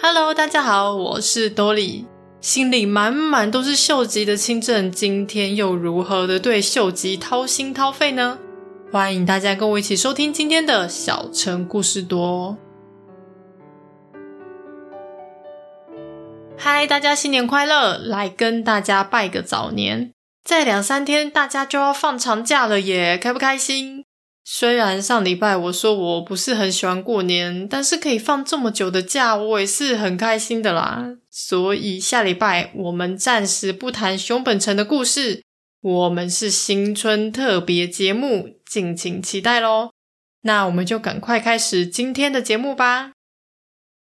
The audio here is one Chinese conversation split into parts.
Hello，大家好，我是多莉，心里满满都是秀吉的清正，今天又如何的对秀吉掏心掏肺呢？欢迎大家跟我一起收听今天的小城故事多。嗨，大家新年快乐！来跟大家拜个早年，再两三天大家就要放长假了耶，开不开心？虽然上礼拜我说我不是很喜欢过年，但是可以放这么久的假，我也是很开心的啦。所以下礼拜我们暂时不谈熊本城的故事，我们是新春特别节目，敬请期待喽。那我们就赶快开始今天的节目吧。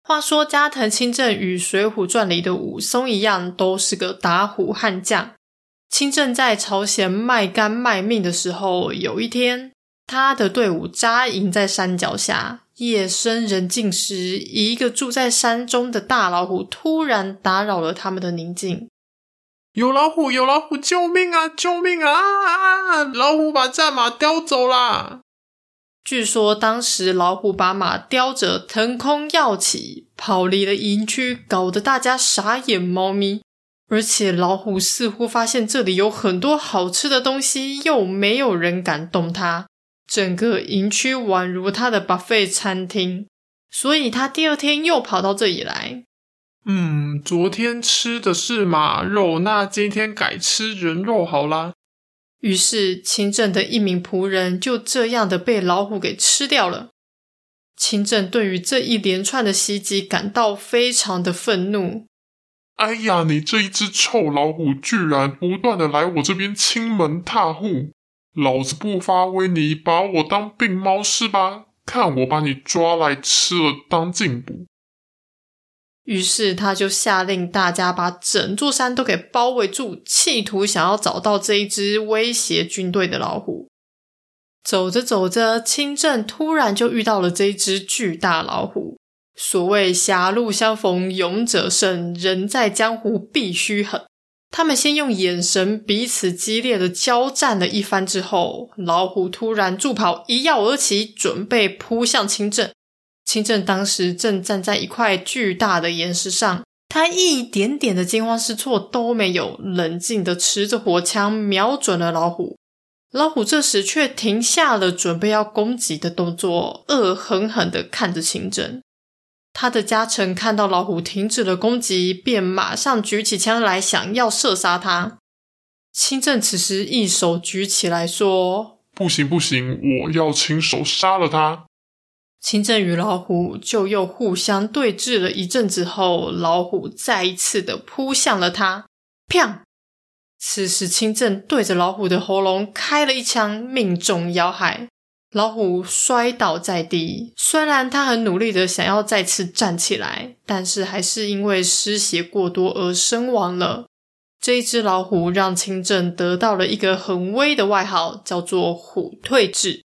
话说加藤清正与《水浒传》里的武松一样，都是个打虎悍将。清正在朝鲜卖肝卖命的时候，有一天。他的队伍扎营在山脚下，夜深人静时，一个住在山中的大老虎突然打扰了他们的宁静。有老虎，有老虎，救命啊！救命啊！啊！老虎把战马叼走啦。据说当时老虎把马叼着腾空跃起，跑离了营区，搞得大家傻眼猫咪。而且老虎似乎发现这里有很多好吃的东西，又没有人敢动它。整个营区宛如他的 buffet 餐厅，所以他第二天又跑到这里来。嗯，昨天吃的是马肉，那今天改吃人肉好啦。于是清正的一名仆人就这样的被老虎给吃掉了。清正对于这一连串的袭击感到非常的愤怒。哎呀，你这一只臭老虎，居然不断的来我这边侵门踏户！老子不发威，你把我当病猫是吧？看我把你抓来吃了当进补。于是他就下令大家把整座山都给包围住，企图想要找到这一只威胁军队的老虎。走着走着，清正突然就遇到了这一只巨大老虎。所谓狭路相逢勇者胜，人在江湖必须狠。他们先用眼神彼此激烈的交战了一番之后，老虎突然助跑，一跃而起，准备扑向清正。清正当时正站在一块巨大的岩石上，他一点点的惊慌失措都没有，冷静的持着火枪瞄准了老虎。老虎这时却停下了准备要攻击的动作，恶狠狠的看着清正。他的家臣看到老虎停止了攻击，便马上举起枪来，想要射杀他。清正此时一手举起来说：“不行，不行，我要亲手杀了他。”清正与老虎就又互相对峙了一阵子后，老虎再一次的扑向了他，砰！此时清正对着老虎的喉咙开了一枪，命中要害。老虎摔倒在地，虽然他很努力的想要再次站起来，但是还是因为失血过多而身亡了。这一只老虎让清正得到了一个很威的外号，叫做“虎退治”。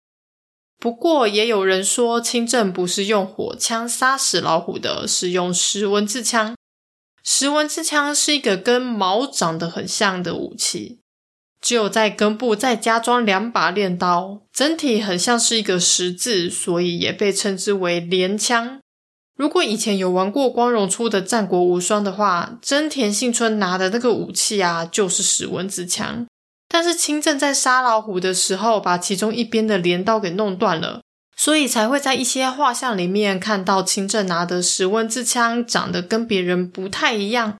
不过，也有人说清正不是用火枪杀死老虎的，是用石文字枪。石文字枪是一个跟矛长得很像的武器。只有在根部再加装两把镰刀，整体很像是一个十字，所以也被称之为镰枪。如果以前有玩过光荣出的《战国无双》的话，真田幸村拿的那个武器啊，就是石文子枪。但是清正在杀老虎的时候，把其中一边的镰刀给弄断了，所以才会在一些画像里面看到清正拿的石文子枪长得跟别人不太一样。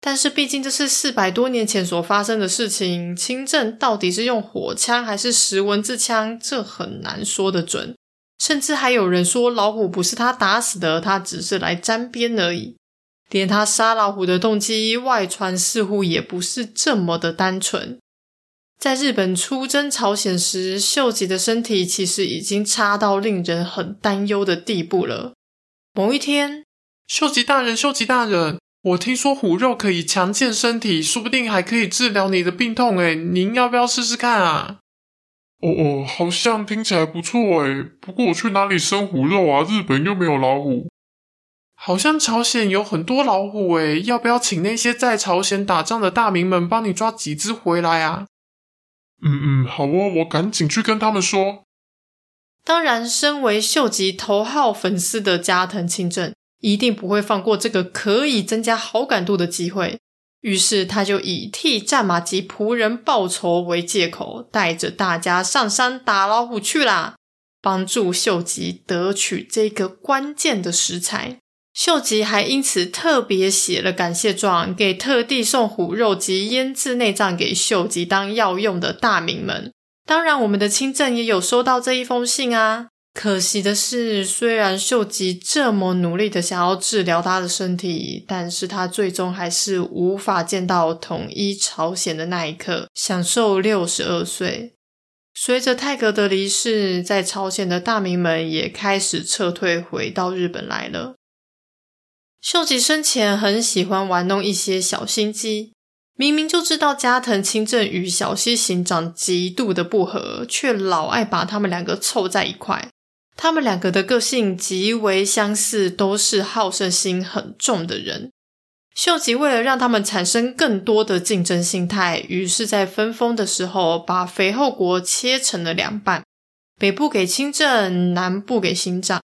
但是毕竟这是四百多年前所发生的事情，清政到底是用火枪还是石文字枪，这很难说得准。甚至还有人说老虎不是他打死的，他只是来沾边而已。连他杀老虎的动机外传似乎也不是这么的单纯。在日本出征朝鲜时，秀吉的身体其实已经差到令人很担忧的地步了。某一天，秀吉大人，秀吉大人。我听说虎肉可以强健身体，说不定还可以治疗你的病痛。诶，您要不要试试看啊？哦哦，好像听起来不错诶。不过我去哪里生虎肉啊？日本又没有老虎。好像朝鲜有很多老虎诶，要不要请那些在朝鲜打仗的大名们帮你抓几只回来啊？嗯嗯，好哦，我赶紧去跟他们说。当然，身为秀吉头号粉丝的加藤清正。一定不会放过这个可以增加好感度的机会。于是他就以替战马及仆人报仇为借口，带着大家上山打老虎去啦，帮助秀吉得取这个关键的食材。秀吉还因此特别写了感谢状，给特地送虎肉及腌制内脏给秀吉当药用的大名们。当然，我们的清正也有收到这一封信啊。可惜的是，虽然秀吉这么努力的想要治疗他的身体，但是他最终还是无法见到统一朝鲜的那一刻，享寿六十二岁。随着泰格的离世，在朝鲜的大名们也开始撤退，回到日本来了。秀吉生前很喜欢玩弄一些小心机。明明就知道加藤清正与小西行长极度的不合，却老爱把他们两个凑在一块。他们两个的个性极为相似，都是好胜心很重的人。秀吉为了让他们产生更多的竞争心态，于是，在分封的时候，把肥后国切成了两半，北部给清正，南部给新长。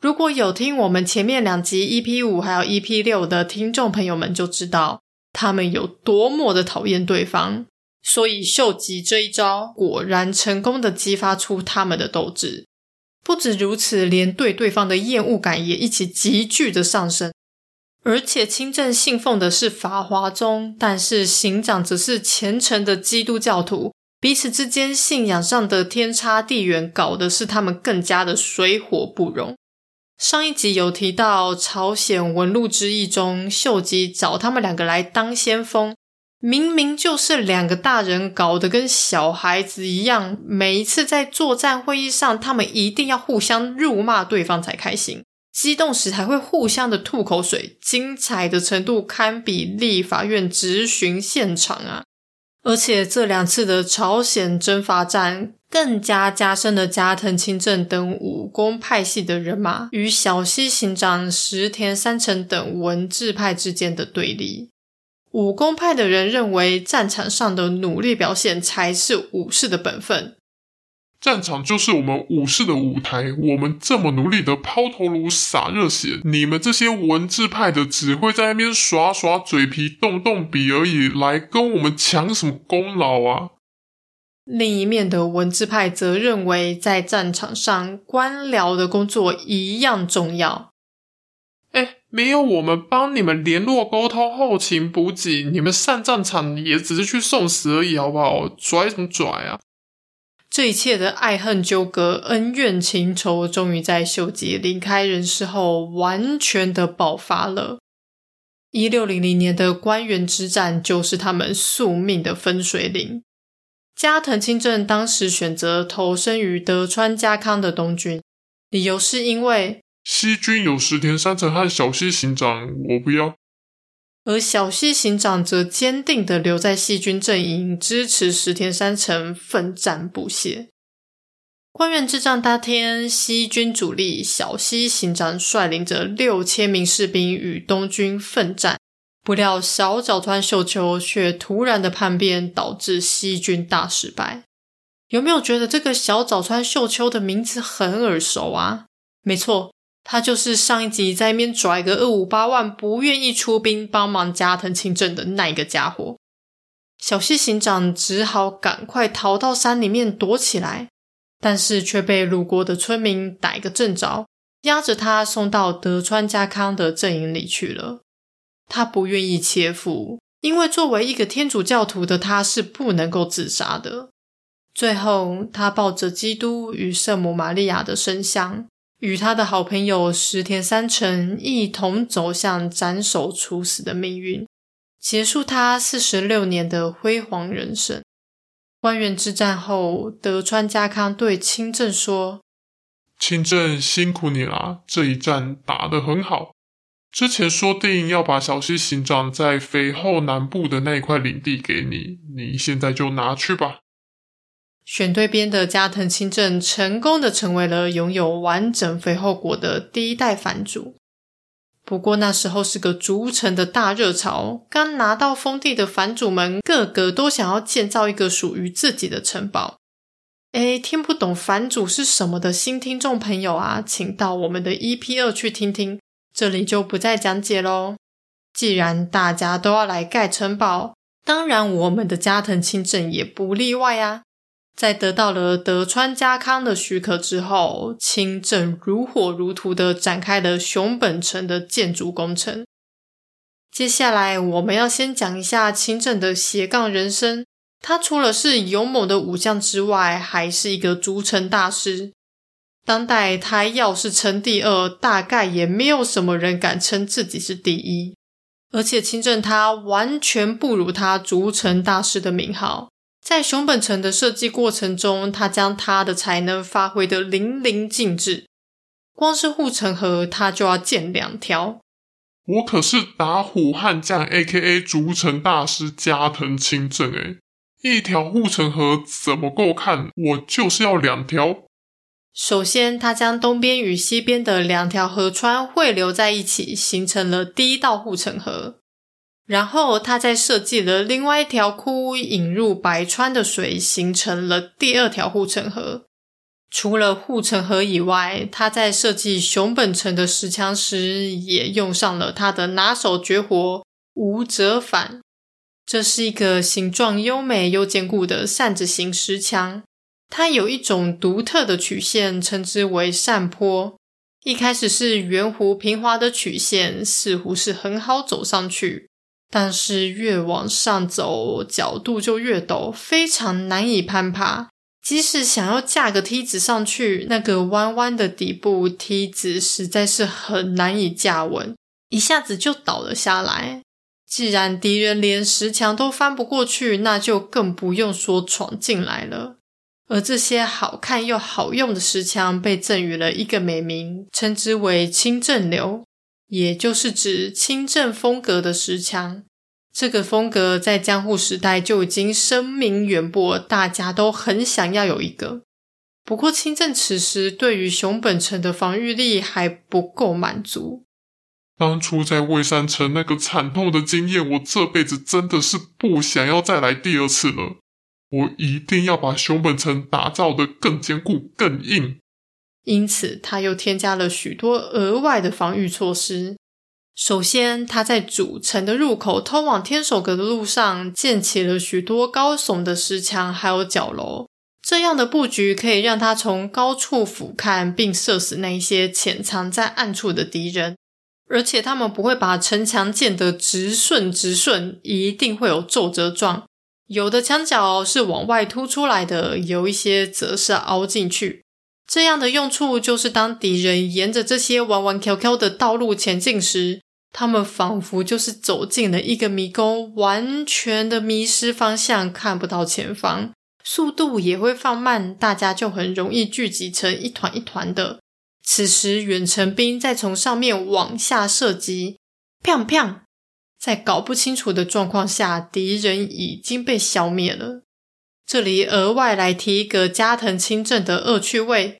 如果有听我们前面两集 EP 五还有 EP 六的听众朋友们，就知道他们有多么的讨厌对方。所以秀吉这一招果然成功的激发出他们的斗志。不止如此，连对对方的厌恶感也一起急剧的上升。而且清正信奉的是法华宗，但是行长则是虔诚的基督教徒，彼此之间信仰上的天差地远，搞的是他们更加的水火不容。上一集有提到朝鲜文禄之役中，秀吉找他们两个来当先锋。明明就是两个大人搞得跟小孩子一样，每一次在作战会议上，他们一定要互相辱骂对方才开心，激动时还会互相的吐口水，精彩的程度堪比立法院质询现场啊！而且这两次的朝鲜征伐战，更加加深了加藤清正等武功派系的人马与小西行长、石田三成等文字派之间的对立。武功派的人认为，战场上的努力表现才是武士的本分。战场就是我们武士的舞台，我们这么努力的抛头颅、洒热血，你们这些文字派的只会在那边耍耍嘴皮、动动笔而已，来跟我们抢什么功劳啊？另一面的文字派则认为，在战场上，官僚的工作一样重要。没有我们帮你们联络沟通、后勤补给，你们上战场也只是去送死而已，好不好？拽什么拽啊！这一切的爱恨纠葛、恩怨情仇，终于在秀吉离开人世后，完全的爆发了。一六零零年的关原之战，就是他们宿命的分水岭。加藤清正当时选择投身于德川家康的东军，理由是因为。西军有石田三成和小西行长，我不要。而小西行长则坚定的留在西军阵营，支持石田三成奋战不懈。关原之战当天，西军主力小西行长率领着六千名士兵与东军奋战，不料小早川秀秋却突然的叛变，导致西军大失败。有没有觉得这个小早川秀秋的名字很耳熟啊？没错。他就是上一集在面拽个二五八万，不愿意出兵帮忙加藤清正的那个家伙。小西行长只好赶快逃到山里面躲起来，但是却被路过的村民逮个正着，押着他送到德川家康的阵营里去了。他不愿意切腹，因为作为一个天主教徒的他是不能够自杀的。最后，他抱着基督与圣母玛利亚的圣像。与他的好朋友石田三成一同走向斩首处死的命运，结束他四十六年的辉煌人生。关原之战后，德川家康对清正说：“清正辛苦你了，这一战打得很好。之前说定要把小西行长在肥后南部的那一块领地给你，你现在就拿去吧。”选对边的加藤清正成功的成为了拥有完整肥后国的第一代藩主。不过那时候是个逐城的大热潮，刚拿到封地的藩主们个个都想要建造一个属于自己的城堡。诶，听不懂藩主是什么的新听众朋友啊，请到我们的 EP 二去听听，这里就不再讲解喽。既然大家都要来盖城堡，当然我们的加藤清正也不例外啊。在得到了德川家康的许可之后，清正如火如荼地展开了熊本城的建筑工程。接下来，我们要先讲一下清正的斜杠人生。他除了是勇猛的武将之外，还是一个筑城大师。当代他要是称第二，大概也没有什么人敢称自己是第一。而且，清正他完全不如他筑城大师的名号。在熊本城的设计过程中，他将他的才能发挥得淋漓尽致。光是护城河，他就要建两条。我可是打虎悍将，A.K.A. 筑城大师加藤清正。诶，一条护城河怎么够看？我就是要两条。首先，他将东边与西边的两条河川汇流在一起，形成了第一道护城河。然后，他在设计了另外一条窟，引入白川的水，形成了第二条护城河。除了护城河以外，他在设计熊本城的石墙时，也用上了他的拿手绝活——无折返。这是一个形状优美又坚固的扇子形石墙，它有一种独特的曲线，称之为扇坡。一开始是圆弧平滑的曲线，似乎是很好走上去。但是越往上走，角度就越陡，非常难以攀爬。即使想要架个梯子上去，那个弯弯的底部，梯子实在是很难以架稳，一下子就倒了下来。既然敌人连石墙都翻不过去，那就更不用说闯进来了。而这些好看又好用的石墙，被赠予了一个美名，称之为“清正流”。也就是指清正风格的石墙，这个风格在江户时代就已经声名远播，大家都很想要有一个。不过清正此时对于熊本城的防御力还不够满足。当初在蔚山城那个惨痛的经验，我这辈子真的是不想要再来第二次了。我一定要把熊本城打造得更坚固、更硬。因此，他又添加了许多额外的防御措施。首先，他在主城的入口通往天守阁的路上建起了许多高耸的石墙，还有角楼。这样的布局可以让他从高处俯瞰，并射死那些潜藏在暗处的敌人。而且，他们不会把城墙建得直顺直顺，一定会有皱褶状。有的墙角是往外凸出来的，有一些则是凹进去。这样的用处就是，当敌人沿着这些弯弯曲曲的道路前进时，他们仿佛就是走进了一个迷宫，完全的迷失方向，看不到前方，速度也会放慢，大家就很容易聚集成一团一团的。此时远程兵再从上面往下射击，砰砰，在搞不清楚的状况下，敌人已经被消灭了。这里额外来提一个加藤清正的恶趣味。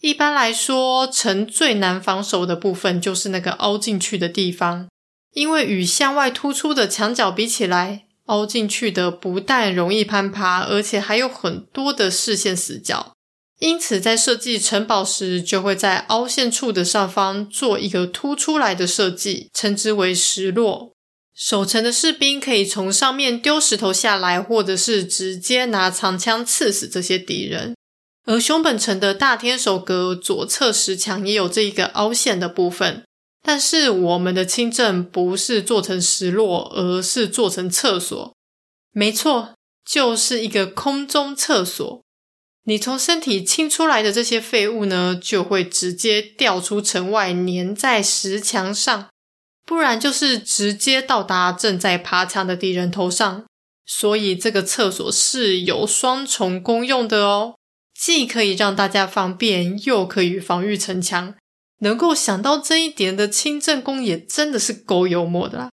一般来说，城最难防守的部分就是那个凹进去的地方，因为与向外突出的墙角比起来，凹进去的不但容易攀爬，而且还有很多的视线死角。因此，在设计城堡时，就会在凹陷处的上方做一个凸出来的设计，称之为石落。守城的士兵可以从上面丢石头下来，或者是直接拿长枪刺死这些敌人。而熊本城的大天守阁左侧石墙也有这一个凹陷的部分，但是我们的清正不是做成石落，而是做成厕所。没错，就是一个空中厕所。你从身体清出来的这些废物呢，就会直接掉出城外，粘在石墙上。不然就是直接到达正在爬墙的敌人头上，所以这个厕所是有双重功用的哦，既可以让大家方便，又可以防御城墙。能够想到这一点的清正公也真的是够幽默的啦。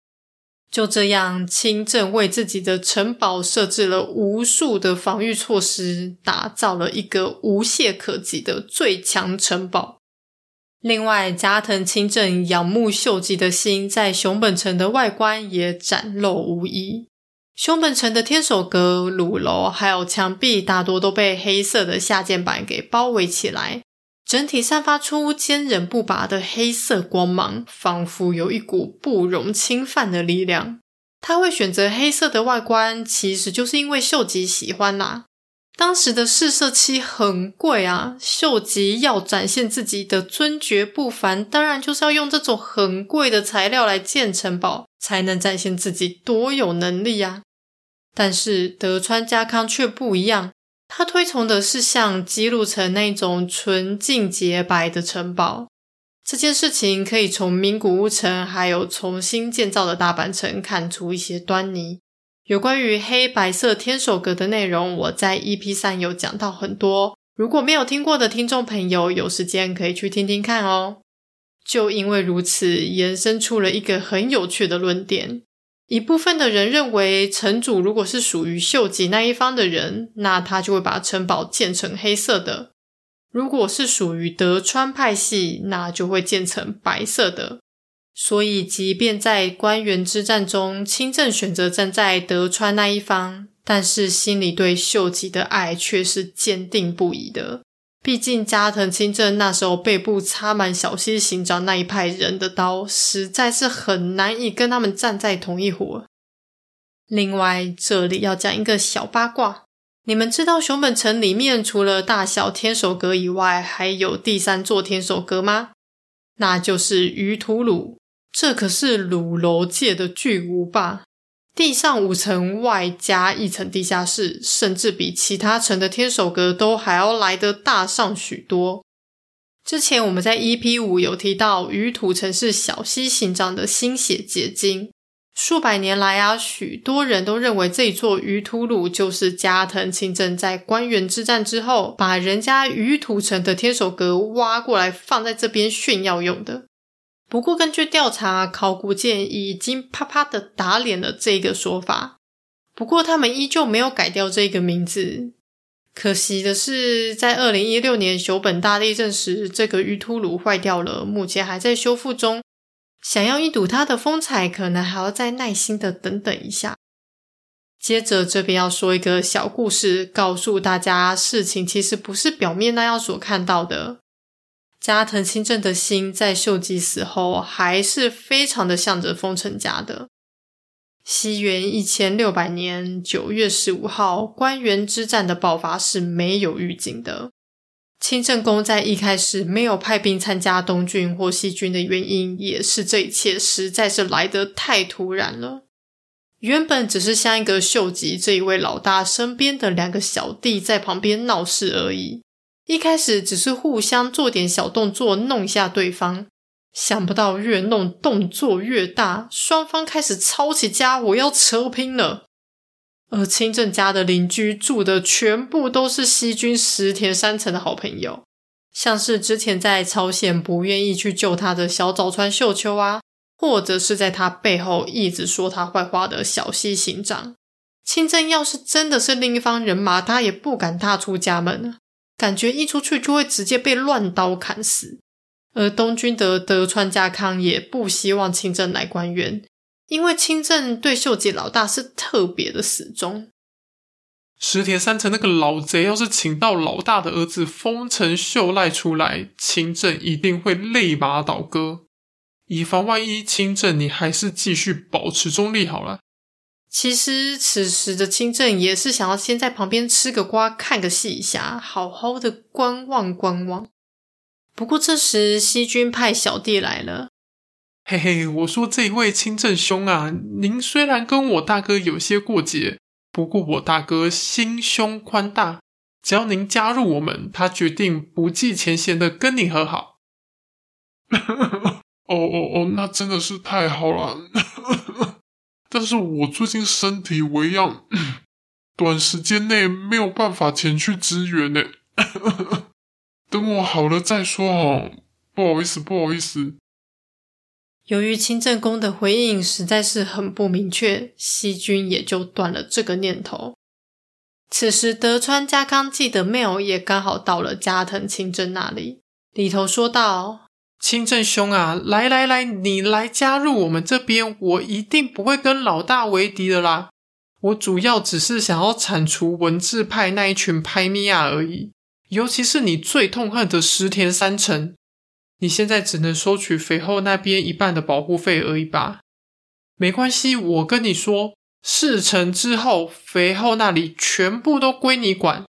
就这样，清正为自己的城堡设置了无数的防御措施，打造了一个无懈可击的最强城堡。另外，加藤清正仰慕秀吉的心在熊本城的外观也展露无遗。熊本城的天守阁、鲁楼还有墙壁，大多都被黑色的下键板给包围起来。整体散发出坚韧不拔的黑色光芒，仿佛有一股不容侵犯的力量。他会选择黑色的外观，其实就是因为秀吉喜欢啦。当时的试色期很贵啊，秀吉要展现自己的尊爵不凡，当然就是要用这种很贵的材料来建城堡，才能展现自己多有能力啊。但是德川家康却不一样。他推崇的是像姬路城那种纯净洁白的城堡。这件事情可以从名古屋城还有重新建造的大阪城看出一些端倪。有关于黑白色天守阁的内容，我在 EP3 有讲到很多。如果没有听过的听众朋友，有时间可以去听听看哦。就因为如此，延伸出了一个很有趣的论点。一部分的人认为，城主如果是属于秀吉那一方的人，那他就会把城堡建成黑色的；如果是属于德川派系，那就会建成白色的。所以，即便在关原之战中，清正选择站在德川那一方，但是心里对秀吉的爱却是坚定不移的。毕竟加藤清正那时候背部插满小西行长那一派人的刀，实在是很难以跟他们站在同一伙。另外，这里要讲一个小八卦：你们知道熊本城里面除了大小天守阁以外，还有第三座天守阁吗？那就是鱼图鲁，这可是鲁楼界的巨无霸。地上五层，外加一层地下室，甚至比其他城的天守阁都还要来得大上许多。之前我们在 EP 五有提到，鱼土城是小西行长的心血结晶。数百年来啊，许多人都认为这座鱼图鲁就是加藤清正在关原之战之后，把人家鱼土城的天守阁挖过来放在这边炫耀用的。不过，根据调查，考古界已经啪啪的打脸了这个说法。不过，他们依旧没有改掉这个名字。可惜的是，在二零一六年熊本大地震时，这个鱼突炉坏掉了，目前还在修复中。想要一睹它的风采，可能还要再耐心的等等一下。接着，这边要说一个小故事，告诉大家，事情其实不是表面那样所看到的。加藤清正的心在秀吉死后还是非常的向着丰臣家的。西元一千六百年九月十五号，关原之战的爆发是没有预警的。清正宫在一开始没有派兵参加东军或西军的原因，也是这一切实在是来得太突然了。原本只是像一个秀吉这一位老大身边的两个小弟在旁边闹事而已。一开始只是互相做点小动作，弄一下对方，想不到越弄动作越大，双方开始抄起家伙要扯拼了。而清正家的邻居住的全部都是西军石田三成的好朋友，像是之前在朝鲜不愿意去救他的小早川秀秋啊，或者是在他背后一直说他坏话的小西行长。清正要是真的是另一方人马，他也不敢踏出家门。感觉一出去就会直接被乱刀砍死，而东军的德川家康也不希望清正来官员，因为清正对秀吉老大是特别的死忠。石田三成那个老贼要是请到老大的儿子丰臣秀赖出来，清正一定会立马倒戈，以防万一。清正你还是继续保持中立好了。其实此时的清正也是想要先在旁边吃个瓜，看个戏一下，好好的观望观望。不过这时西军派小弟来了，嘿嘿，我说这位清正兄啊，您虽然跟我大哥有些过节，不过我大哥心胸宽大，只要您加入我们，他决定不计前嫌的跟你和好。哦哦哦，那真的是太好了。但是我最近身体微恙，短时间内没有办法前去支援呢。等我好了再说哦。不好意思，不好意思。由于清正宫的回应实在是很不明确，西军也就断了这个念头。此时德川家康寄的 mail 也刚好到了加藤清正那里，里头说道。清正兄啊，来来来，你来加入我们这边，我一定不会跟老大为敌的啦。我主要只是想要铲除文字派那一群拍米亚而已，尤其是你最痛恨的石田三成，你现在只能收取肥后那边一半的保护费而已吧？没关系，我跟你说，事成之后，肥后那里全部都归你管。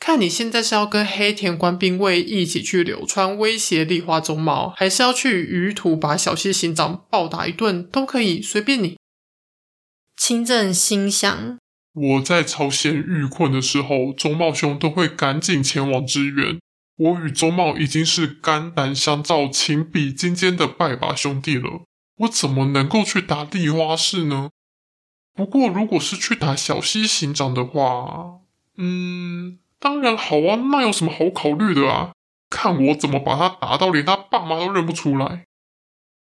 看你现在是要跟黑田官兵卫一起去柳川威胁立花宗茂，还是要去鱼土把小西行长暴打一顿，都可以，随便你。清正心想。我在朝鲜遇困的时候，宗茂兄都会赶紧前往支援。我与宗茂已经是肝胆相照、情比金坚的拜把兄弟了，我怎么能够去打立花氏呢？不过，如果是去打小西行长的话，嗯，当然好啊，那有什么好考虑的啊？看我怎么把他打到连他爸妈都认不出来。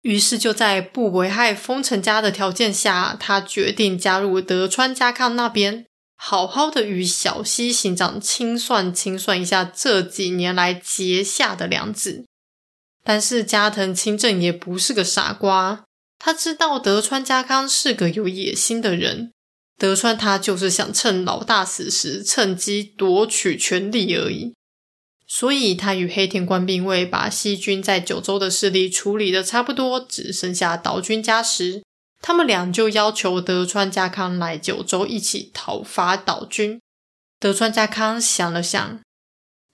于是，就在不危害丰臣家的条件下，他决定加入德川家康那边，好好的与小西行长清算清算一下这几年来结下的梁子。但是加藤清正也不是个傻瓜，他知道德川家康是个有野心的人，德川他就是想趁老大死时趁机夺取权力而已。所以，他与黑田官兵卫把西军在九州的势力处理的差不多，只剩下岛津家时，他们俩就要求德川家康来九州一起讨伐岛津。德川家康想了想，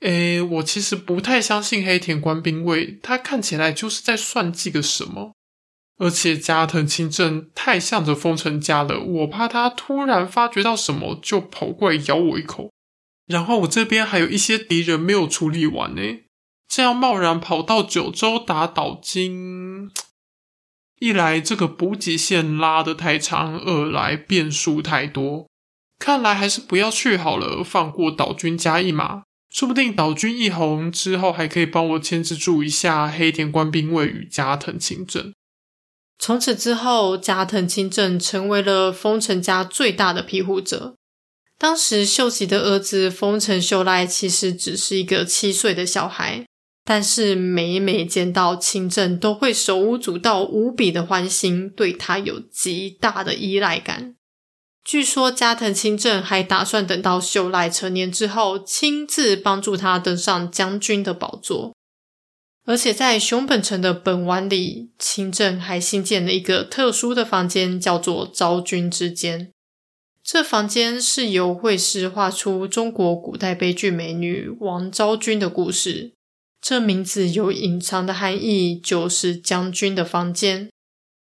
诶，我其实不太相信黑田官兵卫，他看起来就是在算计个什么。而且加藤清正太向着丰臣家了，我怕他突然发觉到什么，就跑过来咬我一口。然后我这边还有一些敌人没有处理完呢，这样贸然跑到九州打岛津，一来这个补给线拉得太长，二来变数太多，看来还是不要去好了，放过岛津家一马，说不定岛津义弘之后还可以帮我牵制住一下黑田官兵卫与加藤清正。从此之后，加藤清正成为了丰臣家最大的庇护者。当时秀吉的儿子丰臣秀赖其实只是一个七岁的小孩，但是每每见到清正，都会手舞足蹈、无比的欢心，对他有极大的依赖感。据说加藤清正还打算等到秀赖成年之后，亲自帮助他登上将军的宝座。而且在熊本城的本丸里，清正还新建了一个特殊的房间，叫做昭君之间。这房间是由绘师画出中国古代悲剧美女王昭君的故事。这名字有隐藏的含义，就是将军的房间。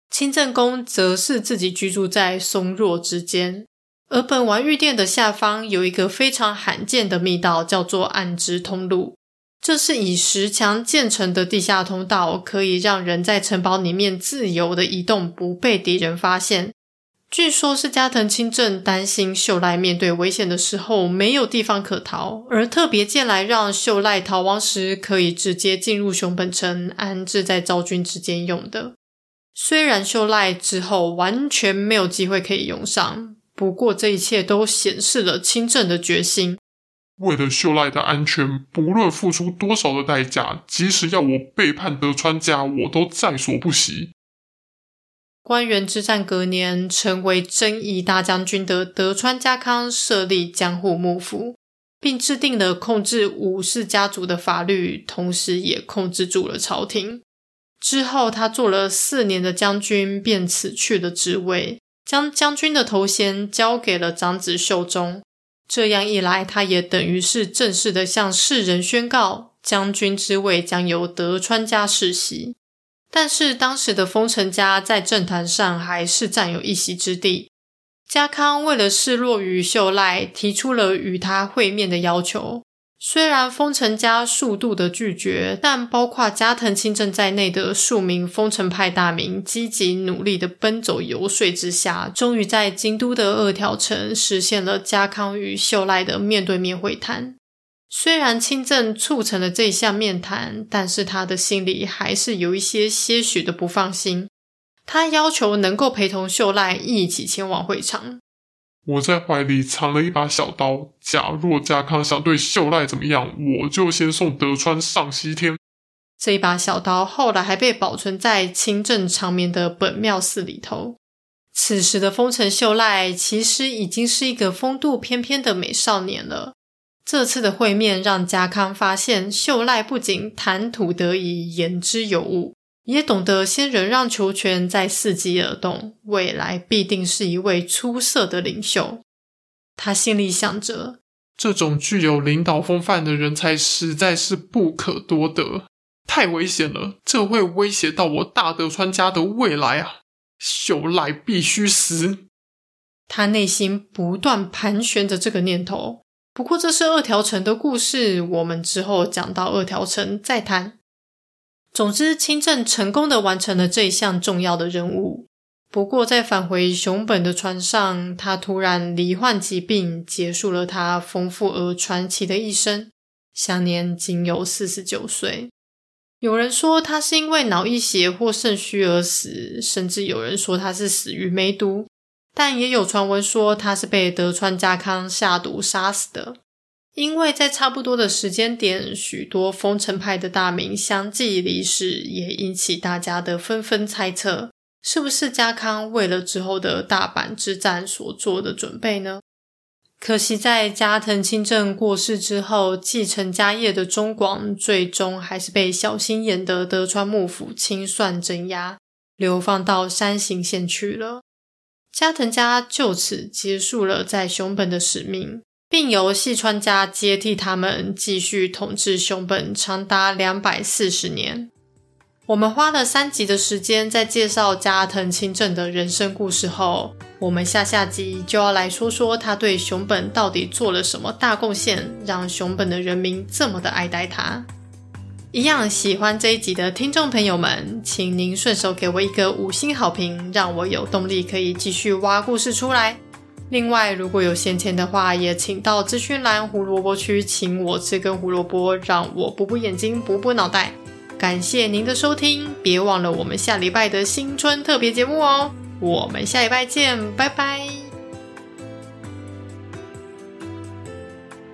清正宫则是自己居住在松若之间，而本丸御殿的下方有一个非常罕见的密道，叫做暗之通路。这是以石墙建成的地下通道，可以让人在城堡里面自由的移动，不被敌人发现。据说，是加藤清正担心秀赖面对危险的时候没有地方可逃，而特别建来让秀赖逃亡时可以直接进入熊本城，安置在昭君之间用的。虽然秀赖之后完全没有机会可以用上，不过这一切都显示了清正的决心。为了秀赖的安全，不论付出多少的代价，即使要我背叛德川家，我都在所不惜。关原之战隔年，成为征夷大将军的德川家康设立江户幕府，并制定了控制武士家族的法律，同时也控制住了朝廷。之后，他做了四年的将军，便辞去了职位，将将军的头衔交给了长子秀忠。这样一来，他也等于是正式的向世人宣告，将军之位将由德川家世袭。但是当时的丰臣家在政坛上还是占有一席之地。家康为了示弱于秀赖，提出了与他会面的要求。虽然丰臣家数度的拒绝，但包括加藤清正在内的数名丰臣派大名积极努力的奔走游说之下，终于在京都的二条城实现了家康与秀赖的面对面会谈。虽然清正促成了这一项面谈，但是他的心里还是有一些些许的不放心。他要求能够陪同秀赖一起前往会场。我在怀里藏了一把小刀，假若家康想对秀赖怎么样，我就先送德川上西天。这一把小刀后来还被保存在清正长眠的本庙寺里头。此时的丰臣秀赖其实已经是一个风度翩翩的美少年了。这次的会面让家康发现秀赖不仅谈吐得宜、言之有物，也懂得先忍让球权，再伺机而动，未来必定是一位出色的领袖。他心里想着，这种具有领导风范的人才实在是不可多得，太危险了，这会威胁到我大德川家的未来啊！秀赖必须死。他内心不断盘旋着这个念头。不过这是二条城的故事，我们之后讲到二条城再谈。总之，清正成功的完成了这一项重要的任务。不过，在返回熊本的船上，他突然罹患疾病，结束了他丰富而传奇的一生，享年仅有四十九岁。有人说他是因为脑溢血或肾虚而死，甚至有人说他是死于梅毒。但也有传闻说他是被德川家康下毒杀死的，因为在差不多的时间点，许多丰臣派的大名相继离世，也引起大家的纷纷猜测，是不是家康为了之后的大阪之战所做的准备呢？可惜在加藤清正过世之后，继承家业的中广最终还是被小心眼的德川幕府清算镇压，流放到山形县去了。加藤家就此结束了在熊本的使命，并由细川家接替他们，继续统治熊本长达两百四十年。我们花了三集的时间在介绍加藤清正的人生故事后，我们下下集就要来说说他对熊本到底做了什么大贡献，让熊本的人民这么的爱戴他。一样喜欢这一集的听众朋友们，请您顺手给我一个五星好评，让我有动力可以继续挖故事出来。另外，如果有闲钱的话，也请到资讯栏胡萝卜区请我吃根胡萝卜，让我补补眼睛，补补脑袋。感谢您的收听，别忘了我们下礼拜的新春特别节目哦。我们下礼拜见，拜拜。